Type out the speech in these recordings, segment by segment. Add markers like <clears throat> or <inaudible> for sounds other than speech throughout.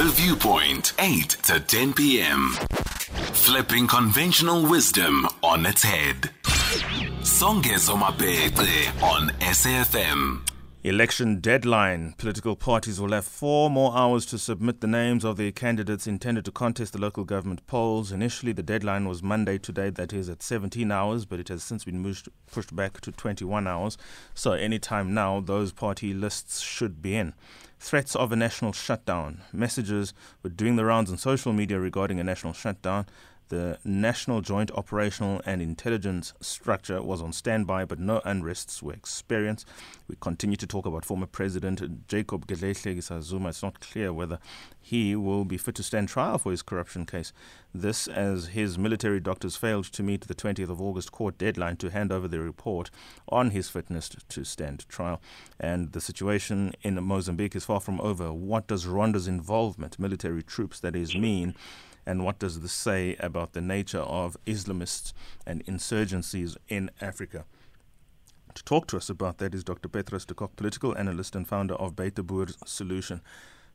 The Viewpoint, 8 to 10 p.m. Flipping conventional wisdom on its head. Songezo Mapete on SAFM. Election deadline. Political parties will have four more hours to submit the names of the candidates intended to contest the local government polls. Initially, the deadline was Monday today, that is at 17 hours, but it has since been pushed, pushed back to 21 hours. So, anytime now, those party lists should be in. Threats of a national shutdown. Messages were doing the rounds on social media regarding a national shutdown. The National Joint Operational and Intelligence Structure was on standby, but no unrests were experienced. We continue to talk about former President Jacob Gedleyihlekisa Zuma. It's not clear whether he will be fit to stand trial for his corruption case. This, as his military doctors failed to meet the 20th of August court deadline to hand over their report on his fitness to stand trial. And the situation in Mozambique is far from over. What does Rwanda's involvement, military troops that is, mean? And what does this say about the nature of Islamists and insurgencies in Africa? To talk to us about that is Dr. Petrus de Kock, political analyst and founder of Buiteboers Solution.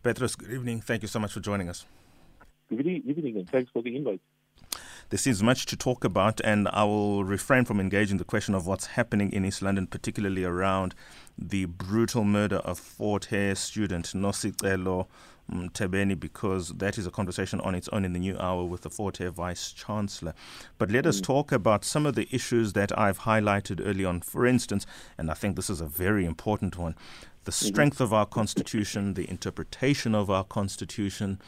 Petrus, good evening. Thank you so much for joining us. Good evening, and thanks for the invite. There seems much to talk about, and I will refrain from engaging the question of what's happening in East London, particularly around the brutal murder of Fort Hare student Nosicelo Mthebeni, because that is a conversation on its own in the new hour with the Fort Hare Vice Chancellor. But let us mm. talk about some of the issues that I've highlighted early on. For instance, and I think this is a very important one the mm-hmm. strength of our Constitution, the interpretation of our Constitution,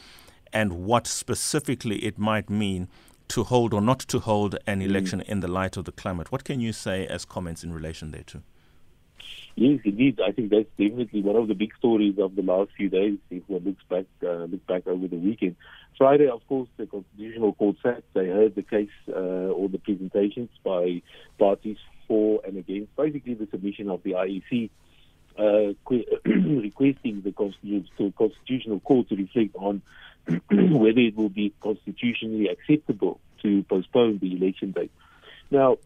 and what specifically it might mean to hold or not to hold an mm. election in the light of the climate. What can you say as comments in relation thereto? Yes, indeed. I think that's definitely one of the big stories of the last few days. If one looks back, uh, look back over the weekend. Friday, of course, the Constitutional Court sat. They heard the case, uh, all the presentations by parties for and against. Basically, the submission of the IEC uh, <clears throat> requesting the Constitutional Court to reflect on <clears throat> whether it will be constitutionally acceptable to postpone the election date. Now,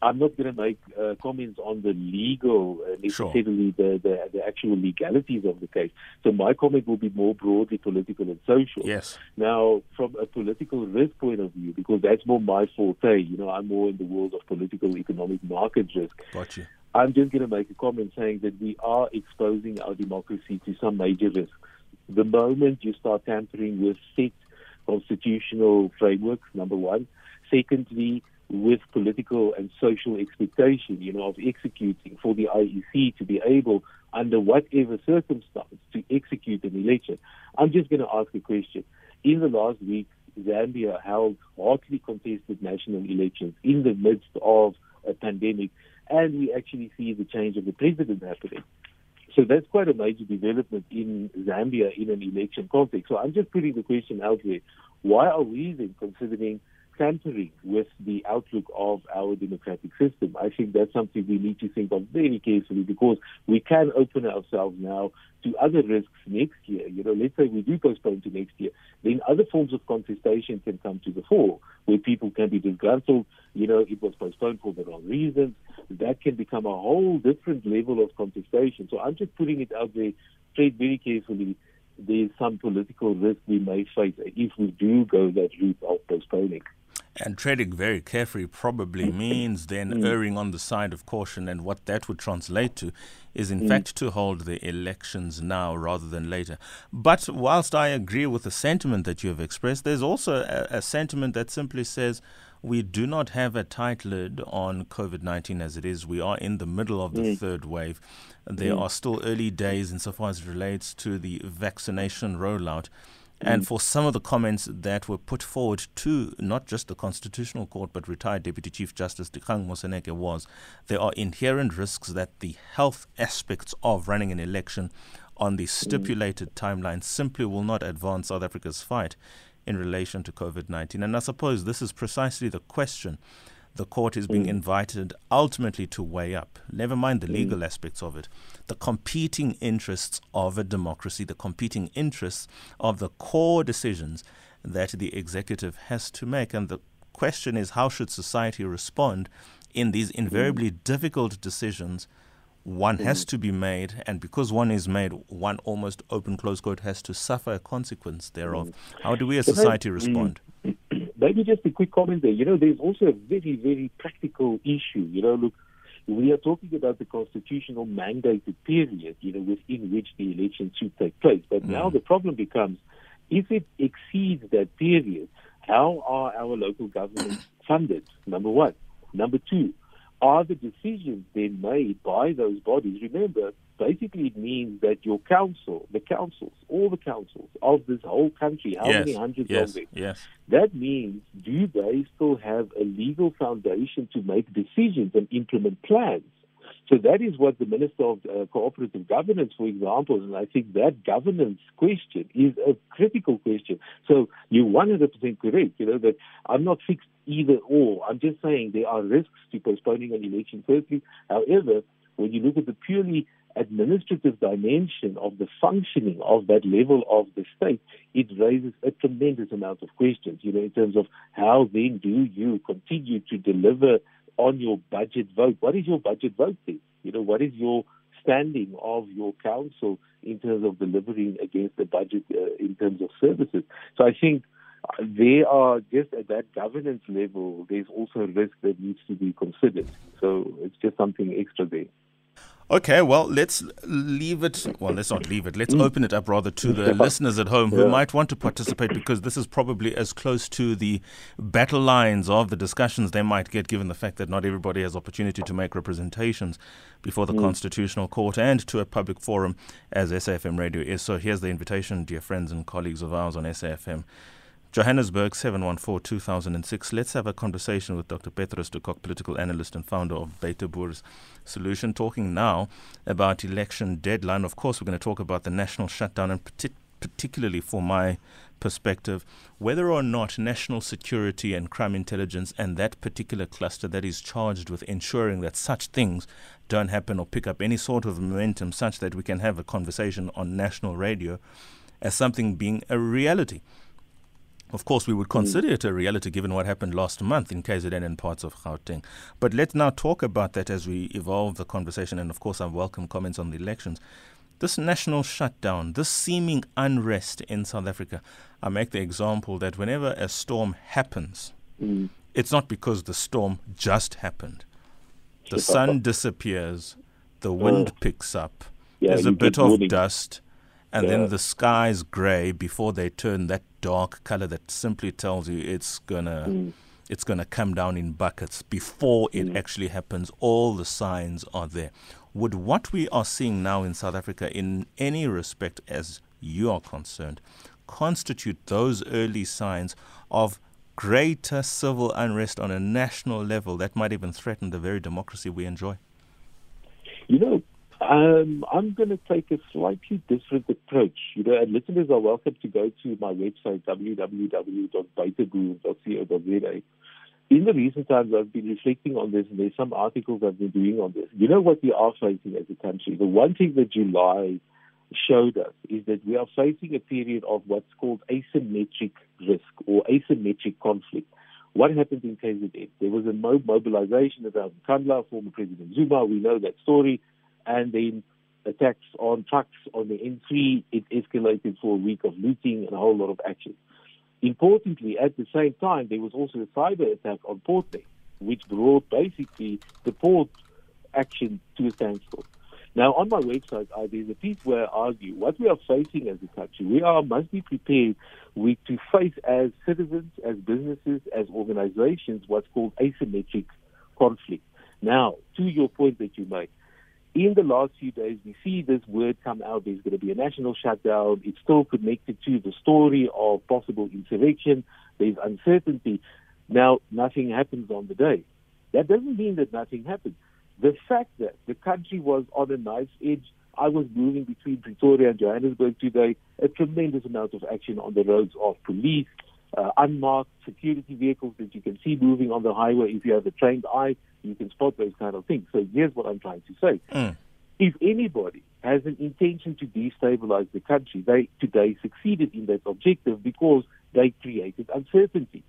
I'm not going to make uh, comments on the legal, uh, necessarily sure. the, the, the actual legalities of the case. So my comment will be more broadly political and social. Yes. Now, from a political risk point of view, because that's more my forte. You know, I'm more in the world of political economic market risk. Got you. I'm just going to make a comment saying that we are exposing our democracy to some major risks. The moment you start tampering with set constitutional frameworks, number one. Secondly, with political and social expectation, you know, of executing for the IEC to be able, under whatever circumstance, to execute an election. I'm just going to ask a question. In the last week, Zambia held hotly contested national elections in the midst of a pandemic, and we actually see the change of the president happening. So that's quite a major development in Zambia in an election context. So I'm just putting the question out there. Why are we then considering tampering with the outlook of our democratic system. I think that's something we need to think of very carefully because we can open ourselves now to other risks next year. You know, let's say we do postpone to next year, then other forms of contestation can come to the fore where people can be disgruntled. You know, it was postponed for the wrong reasons. That can become a whole different level of contestation. So I'm just putting it out there, tread very carefully there's some political risk we may face if we do go that route of postponing. And treading very carefully probably means then mm. erring on the side of caution. And what that would translate to is, in mm. fact, to hold the elections now rather than later. But whilst I agree with the sentiment that you have expressed, there's also a, a sentiment that simply says, we do not have a tight lid on COVID 19 as it is. We are in the middle of the mm. third wave. There mm. are still early days insofar as it relates to the vaccination rollout. And mm. for some of the comments that were put forward to not just the Constitutional Court but retired Deputy Chief Justice Dikgang Moseneke was there are inherent risks that the health aspects of running an election on the mm. stipulated timeline simply will not advance South Africa's fight in relation to COVID 19. And I suppose this is precisely the question the court is being mm. invited ultimately to weigh up, never mind the mm. legal aspects of it, the competing interests of a democracy, the competing interests of the core decisions that the executive has to make. And the question is how should society respond in these invariably mm. difficult decisions one mm. has to be made, and because one is made, one almost open close quote has to suffer a consequence thereof. Mm. How do we as society mm. respond? <clears throat> Maybe just a quick comment there. You know, there's also a very, very practical issue. You know, look, we are talking about the constitutional mandated period, you know, within which the election should take place. But mm. now the problem becomes if it exceeds that period, how are our local governments funded? Number one. Number two, are the decisions then made by those bodies? Remember, basically it means that your council, the councils, all the councils of this whole country, how yes, many hundreds yes, of them? Yes. That means do they still have a legal foundation to make decisions and implement plans? So that is what the Minister of uh, Cooperative Governance, for example, and I think that governance question is a critical question. So you're 100% correct, you know, that I'm not fixed either or. I'm just saying there are risks to postponing an election, firstly. However, when you look at the purely administrative dimension of the functioning of that level of the state, it raises a tremendous amount of questions, you know, in terms of how then do you continue to deliver on your budget vote. What is your budget vote then? You know, what is your standing of your council in terms of delivering against the budget uh, in terms of services? So I think they are just at that governance level, there's also a risk that needs to be considered. So it's just something extra there. Okay, well, let's leave it. Well, let's not leave it. Let's mm. open it up rather to the listeners at home who yeah. might want to participate because this is probably as close to the battle lines of the discussions they might get, given the fact that not everybody has opportunity to make representations before the mm. Constitutional Court and to a public forum as SAFM Radio is. So here's the invitation, dear friends and colleagues of ours on SAFM. Johannesburg, 714 2006. Let's have a conversation with Dr. Petrus de Kock, political analyst and founder of Buiteboers Solution, talking now about election deadline. Of course, we're going to talk about the national shutdown and partic- particularly for my perspective, whether or not national security and crime intelligence and that particular cluster that is charged with ensuring that such things don't happen or pick up any sort of momentum such that we can have a conversation on national radio as something being a reality. Of course, we would consider it a reality given what happened last month in KZN and parts of Gauteng. But let's now talk about that as we evolve the conversation. And of course, I welcome comments on the elections. This national shutdown, this seeming unrest in South Africa, I make the example that whenever a storm happens, mm. it's not because the storm just happened. The sun disappears, the wind oh. picks up, yeah, there's a bit of dust and yeah. then the sky's gray before they turn that dark color that simply tells you it's gonna mm. it's gonna come down in buckets before it mm. actually happens all the signs are there would what we are seeing now in South Africa in any respect as you are concerned constitute those early signs of greater civil unrest on a national level that might even threaten the very democracy we enjoy you know um, I'm going to take a slightly different approach. You know, and listeners are welcome to go to my website, www.buitegoed.co.za. In the recent times, I've been reflecting on this, and there's some articles I've been doing on this. You know what we are facing as a country? The one thing that July showed us is that we are facing a period of what's called asymmetric risk or asymmetric conflict. What happened in KZN? There was a mobilization around Nkandla, former President Zuma. We know that story and then attacks on trucks on the N3. It escalated for a week of looting and a whole lot of action. Importantly, at the same time, there was also a cyber attack on Portland, which brought basically the port action to a standstill. Now, on my website, uh, there's a piece where I argue what we are facing as a country. We are must be prepared we, to face as citizens, as businesses, as organizations, what's called asymmetric conflict. Now, to your point that you made, in the last few days, we see this word come out. There's going to be a national shutdown. It's still connected to the story of possible insurrection. There's uncertainty. Now, nothing happens on the day. That doesn't mean that nothing happened. The fact that the country was on a nice edge, I was moving between Pretoria and Johannesburg today, a tremendous amount of action on the roads of police, uh, unmarked security vehicles that you can see moving on the highway. If you have a trained eye, you can spot those kind of things. So here's what I'm trying to say. Mm. If anybody has an intention to destabilize the country, they today succeeded in that objective because they created uncertainty.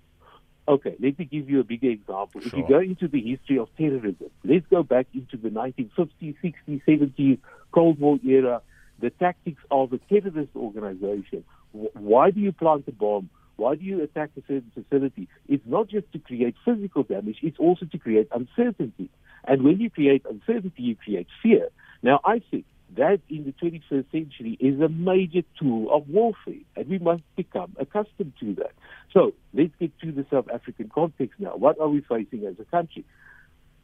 Okay, let me give you a bigger example. Sure. If you go into the history of terrorism, let's go back into the 1950s, 60s, 70s, Cold War era, the tactics of a terrorist organization. Why do you plant a bomb? Why do you attack a certain facility? It's not just to create physical damage, it's also to create uncertainty. And when you create uncertainty, you create fear. Now, I think that in the 21st century is a major tool of warfare, and we must become accustomed to that. So let's get to the South African context now. What are we facing as a country?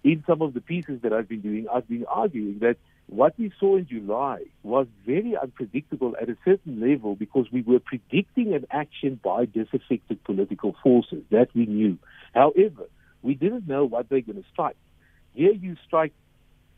In some of the pieces that I've been doing, I've been arguing that what we saw in July was very unpredictable at a certain level because we were predicting an action by disaffected political forces that we knew. However, we didn't know what they're going to strike. Here you strike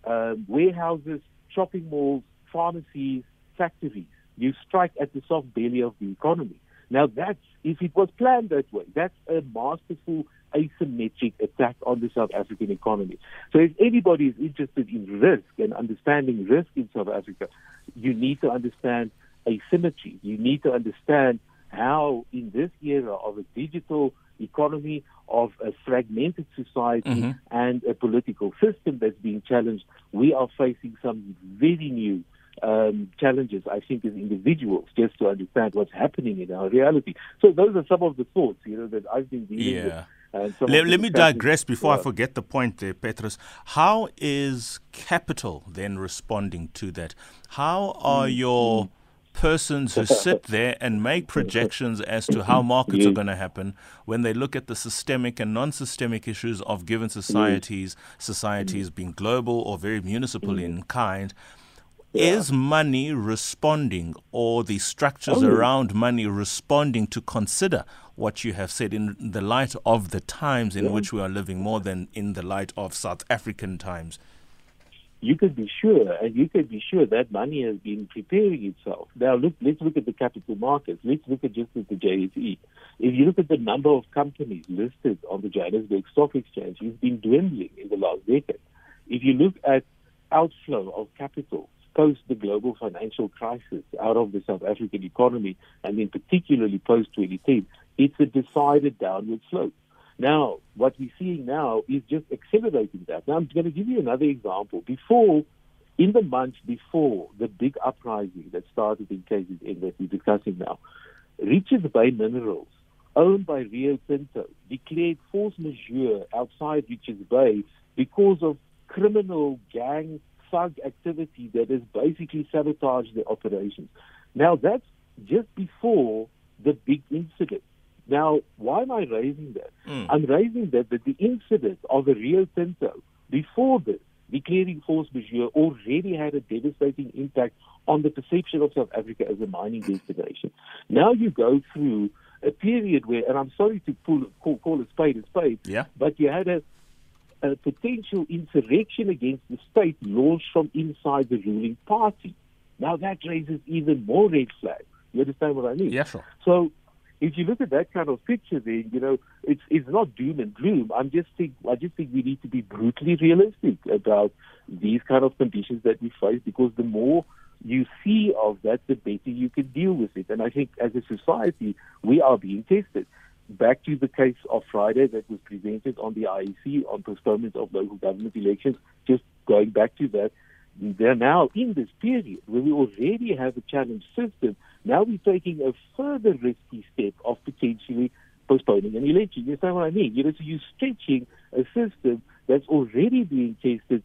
um, warehouses, shopping malls, pharmacies, factories. You strike at the soft belly of the economy. Now that's, if it was planned that way, that's a masterful asymmetric attack on the South African economy. So if anybody is interested in risk and understanding risk in South Africa, you need to understand asymmetry. You need to understand how in this era of a digital economy, of a fragmented society mm-hmm. and a political system that's being challenged, we are facing some very new um, challenges, I think, as individuals, just to understand what's happening in our reality. So those are some of the thoughts, you know, that I've been dealing yeah. with. Let, let me digress before yeah. I forget the point there, Petrus. How is capital then responding to that? How are mm. your persons who <laughs> sit there and make projections as to how markets are going to happen when they look at the systemic and non-systemic issues of given societies, societies being global or very municipal mm. in kind? Yeah. Is money responding, or the structures oh. around money responding to consider what you have said in the light of the times in yeah. which we are living, more than in the light of South African times? You could be sure, and you can be sure that money has been preparing itself. Now, look, let's look at the capital markets. Let's look at just at the JSE. If you look at the number of companies listed on the Johannesburg Stock Exchange, it's been dwindling in the last decade. If you look at outflow of capital post the global financial crisis out of the South African economy, and then particularly post 2010, it's a decided downward slope. Now, what we're seeing now is just accelerating that. Now, I'm going to give you another example. Before, in the months before the big uprising that started in KZN that we're discussing now, Richards Bay Minerals, owned by Rio Tinto, declared force majeure outside Richards Bay because of criminal gang thug activity that has basically sabotaged the operations. Now, that's just before the big incident. Now, why am I raising that? Mm. I'm raising that that the incident of the Rio Tinto before this, declaring force majeure, already had a devastating impact on the perception of South Africa as a mining destination. Now you go through a period where, and I'm sorry to pull, call, call a spade a spade, yeah. but you had a a potential insurrection against the state launched from inside the ruling party. Now that raises even more red flags. You understand what I mean? Yeah, sure. So if you look at that kind of picture, then you know it's it's not doom and gloom. I'm just think I just think we need to be brutally realistic about these kind of conditions that we face because the more you see of that, the better you can deal with it. And I think as a society, we are being tested back to the case of Friday that was presented on the IEC on postponement of local government elections, just going back to that, they're now in this period where we already have a challenge system. Now we're taking a further risky step of potentially postponing an election. You understand what I mean? You know, so you're stretching a system that's already being tested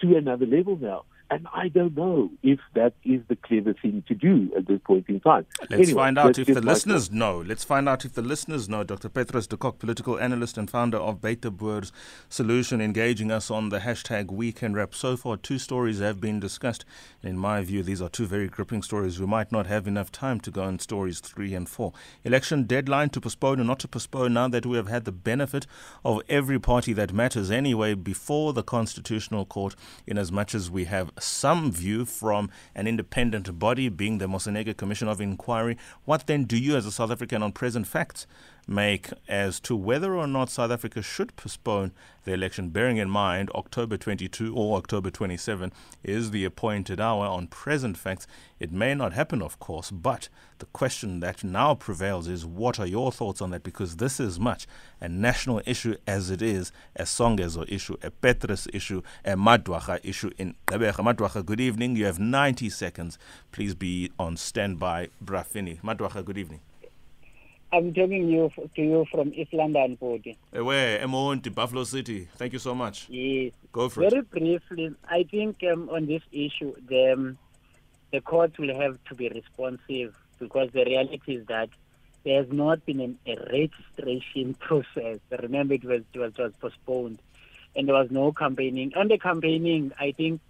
to another level now. And I don't know if that is the clever thing to do at this point in time. Let's anyway, find out if the listeners know. Let's find out if the listeners know. Dr. Petrus de Kock, political analyst and founder of Buiteboers Solution, engaging us on the hashtag Weekend Wrap. So far, two stories have been discussed. In my view, these are two very gripping stories. We might not have enough time to go on stories three and four. Election deadline to postpone or not to postpone now that we have had the benefit of every party that matters anyway before the Constitutional Court, in as much as we have some view from an independent body, being the Moseneke Commission of Inquiry. What then do you, as a South African on present facts, make as to whether or not South Africa should postpone the election, bearing in mind October 22 or October 27 is the appointed hour. On present facts, it may not happen, of course, but the question that now prevails is what are your thoughts on that? Because this is much a national issue as it is a Songezo issue, a Petrus issue, a Madwacha issue in Gqeberha. Madwacha, good evening. You have 90 seconds. Please be on standby, Brafini. Madwacha, good evening. I'm talking you to you from East London, Bodi. Where? Emonti, Buffalo City. Thank you so much. Yes. Go for Very it. briefly, I think um, on this issue, the, um, the court will have to be responsive because the reality is that there has not been an, a registration <laughs> process. Remember, it was, it was, it was postponed and there was no campaigning. On the campaigning, I think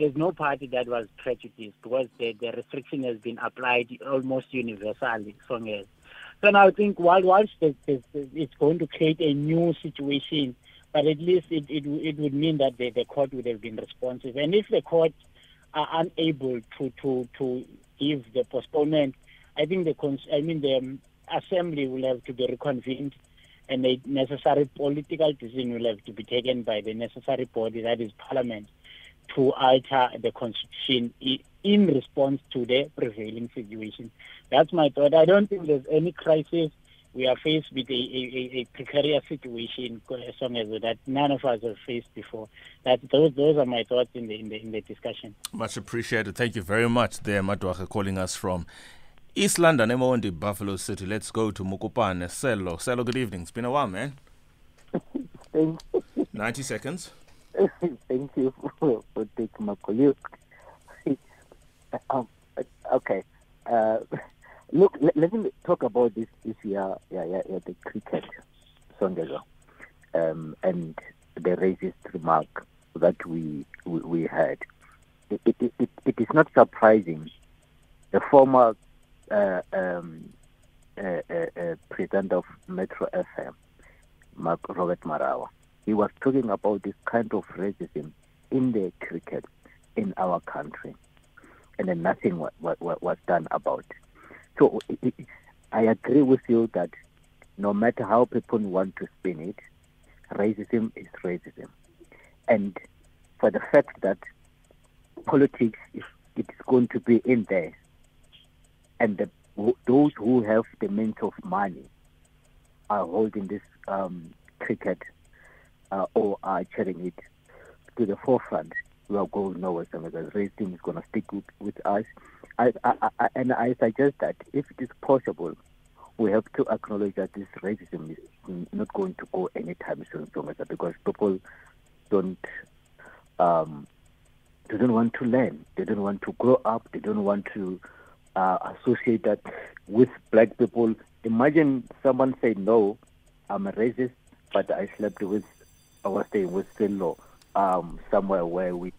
there's no party that was prejudiced because the, the restriction has been applied almost universally. So, yes. Now I think the, it's going to create a new situation, but at least it, it, it would mean that the, the court would have been responsive. And if the court are unable to, to, to give the postponement, I think the cons- I mean the um, assembly will have to be reconvened and the necessary political decision will have to be taken by the necessary body, that is parliament, to alter the constitution in response to the prevailing situation. That's my thought. I don't think there's any crisis. We are faced with a, a, a- a precarious situation uh, as long as that none of us have faced before. That those those are my thoughts in the in the in the discussion. Much appreciated. Thank you very much there, Madwacha, calling us from East London, Emonti, Buffalo City. Let's go to Mukupane, Selo. Selo, good evening. It's been a while, man. <laughs> Thank, 90 seconds. <laughs> thank you for, for taking my call. <laughs> Um, okay. Uh, <laughs> look, let, let me talk about this issue, yeah, yeah, yeah, yeah, the cricket, Songezo, um, and the racist remark that we we, we had. It, it, it, it is not surprising. The former uh, um, uh, uh, uh, president of Metro FM, Robert Marawa, he was talking about this kind of racism in the cricket in our country, and then nothing was, was, was done about. it. So i- agree with you that no matter how people want to spin it, racism is racism, and for the fact that politics is it is going to be in there, and the, those who have the means of money are holding this um, cricket uh, or are chairing it to the forefront, we are going nowhere. So because racism is going to stick with, with us. I, I, I, and I suggest that if it is possible, we have to acknowledge that this racism is not going to go anytime soon, so much because people don't um, they don't want to learn, they don't want to grow up, they don't want to uh, associate that with black people. Imagine someone say, "No, I'm a racist, but I slept with, I was staying with Philo, um, somewhere where we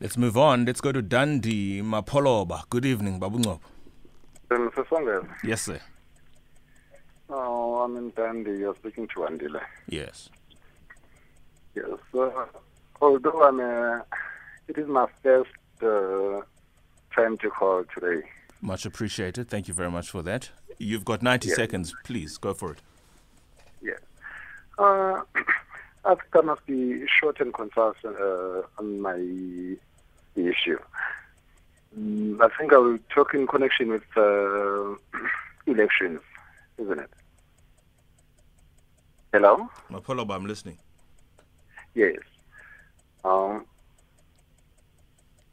Let's move on. Let's go to Dundee, Mapoloba. Good evening, Babungop. Mr. Songers, Yes, sir. oh, I'm in Dundee. You're speaking to Andile. Yes. Yes. Uh, although I'm a, it is my first uh, time to call today. Much appreciated. Thank you very much for that. You've got 90 Yeah. seconds. Please go for it. Yes. Uh, <clears throat> I think I must be short and concise uh, on my issue. Mm, I think I will talk in connection with uh, <clears throat> elections, isn't it? Hello? Mapoloba, I'm listening. Yes. Um,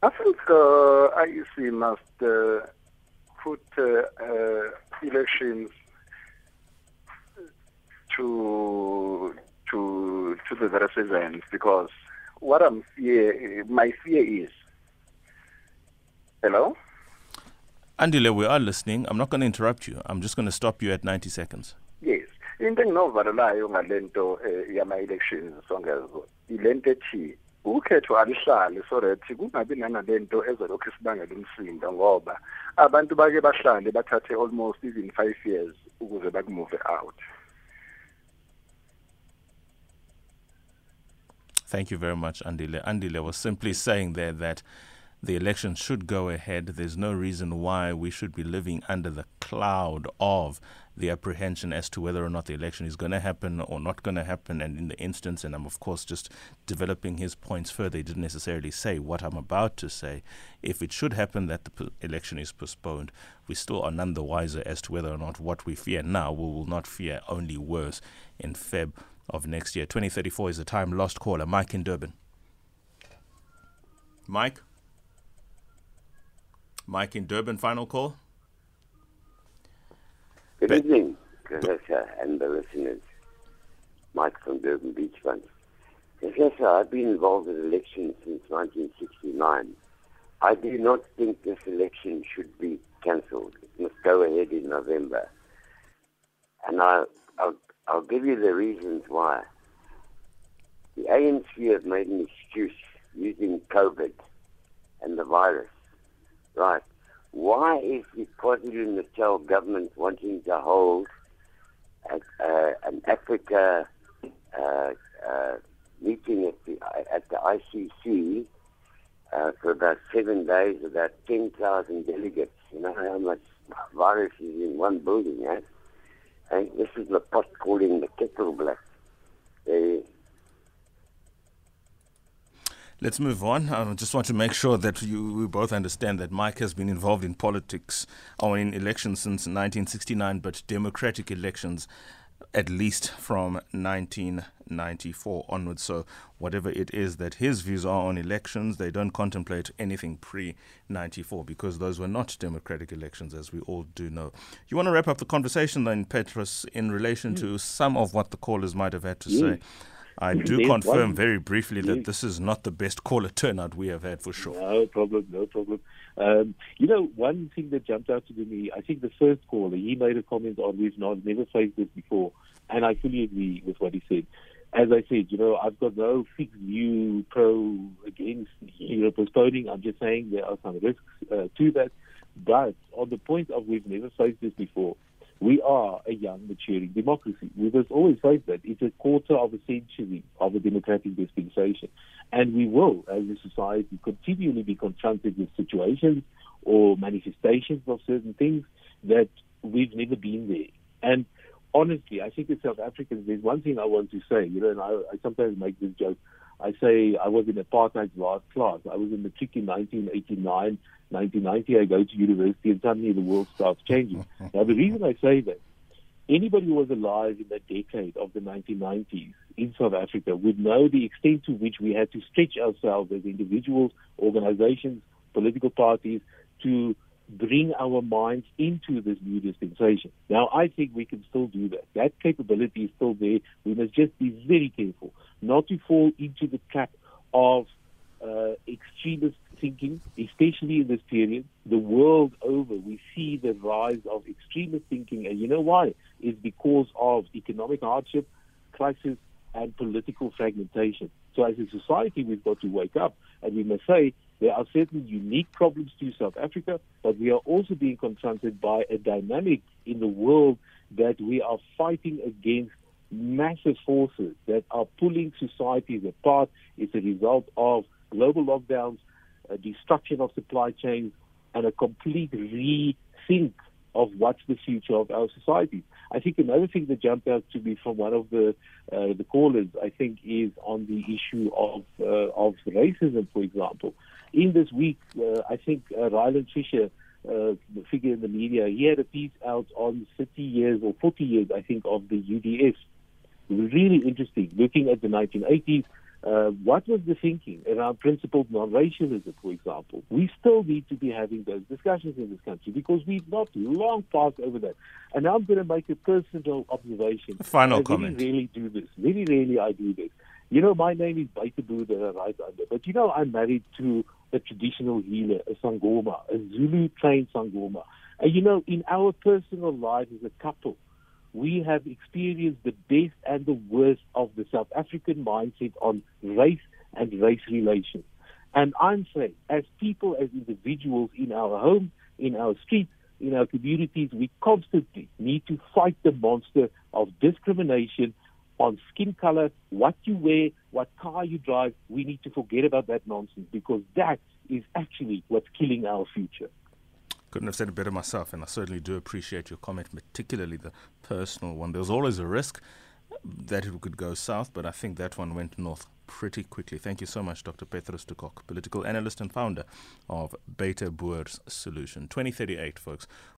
I think uh, IEC must uh, put uh, uh, elections to to to the residents because what I'm fear my fear is. Hello. Andile, we are listening. I'm not going to interrupt you. I'm just going to stop you at 90 seconds. Yes. into enginovalelayo ngalento eh, yama-elections songezo ilento ethi ukhetho alihlale so that kungabi nanalento ezolokhu isibangela umsindo ngoba abantu bake bahlale bathathe almost even five years ukuze bakumove out Thank you very much, Andile. Andile was simply saying there that the election should go ahead. There's no reason why we should be living under the cloud of the apprehension as to whether or not the election is going to happen or not going to happen. And in the instance, and I'm of course just developing his points further, he didn't necessarily say what I'm about to say. If it should happen that the election is postponed, we still are none the wiser as to whether or not what we fear now we will not fear only worse in Feb of next year. 2034 is the time lost caller. Mike in Durban. Mike? Mike in Durban, final call. Good evening, Professor and the listeners. Mike from Durban Beachfront. Professor, I've been involved in elections since 1969. I do not think this election should be cancelled. It must go ahead in November. And I, I'll, I'll give you the reasons why. The ANC have made an excuse using COVID and the virus. Right. Why is the KwaZulu-Natal government wanting to hold a, uh, an Africa uh, uh, meeting at the at the ICC uh, for about seven days, about ten thousand delegates? You know how much virus is in one building, eh? This is the pot calling the kettle black. Let's move on. I just want to make sure that you we both understand that Mike has been involved in politics or in elections since 1969, but democratic elections at least from 1994 onwards. So, whatever it is that his views are on elections, they don't contemplate anything pre 94 because those were not democratic elections, as we all do know. You want to wrap up the conversation then, Petrus, in relation to some of what the callers might have had to say? Mm. I do There's confirm one- very briefly that Yes. this is not the best caller turnout we have had for sure. No problem, no problem. Um, you know, one thing that jumped out to me, I think the first caller, he made a comment on we've not never faced this before, and I fully agree with what he said. As I said, you know, I've got no fixed view pro against you know postponing. I'm just saying there are some risks uh, to that. But on the point of we've never faced this before, we are a young, maturing democracy. We must always face that. It's a quarter of a century of a democratic dispensation. And we will, as a society, continually be confronted with situations or manifestations of certain things that we've never been there. And honestly, I think as South Africans, there's one thing I want to say, you know, and I, I sometimes make this joke. I say I was in apartheid's last class. I was in matric in 1989, 1990. I go to university, and suddenly the world starts changing. <laughs> now, the reason I say that, anybody who was alive in that decade of the 1990s in South Africa would know the extent to which we had to stretch ourselves as individuals, organizations, political parties to bring our minds into this new dispensation. Now, I think we can still do that. That capability is still there. We must just be very careful not to fall into the trap of uh, extremist thinking, especially in this period. The world over, we see the rise of extremist thinking, and you know why? It's because of economic hardship, crisis, and political fragmentation. So, as a society, we've got to wake up, and we must say there are certain unique problems to South Africa, but we are also being confronted by a dynamic in the world that we are fighting against massive forces that are pulling societies apart. It's a result of global lockdowns, a destruction of supply chains, and a complete rethink of what's the future of our societies. I think another thing that jumped out to me from one of the uh, the callers, I think, is on the issue of uh, of racism, for example. In this week, uh, I think uh, Ryland Fisher, uh, the figure in the media, he had a piece out on 30 years or 40 years, I think, of the UDF. Really interesting, looking at the 1980s. Uh, what was the thinking around principled non-racialism, for example? We still need to be having those discussions in this country because we've not long passed over that. And now I'm going to make a personal observation. Final I comment. Very rarely do this. Very rarely I do this. You know, my name is Baitabu that I write under, but you know, I'm married to a traditional healer, a Sangoma, a Zulu trained Sangoma. And you know, in our personal lives as a couple, we have experienced the best and the worst of the South African mindset on race and race relations. And I'm saying, as people, as individuals in our homes, in our streets, in our communities, we constantly need to fight the monster of discrimination on skin color, what you wear, what car you drive. We need to forget about that nonsense because that is actually what's killing our future. Couldn't have said it better myself, and I certainly do appreciate your comment, particularly the personal one. There was always a risk that it could go south, but I think that one went north pretty quickly. Thank you so much, Dr. Petrus de Kock, political analyst and founder of Buiteboers Solution. 2038, folks.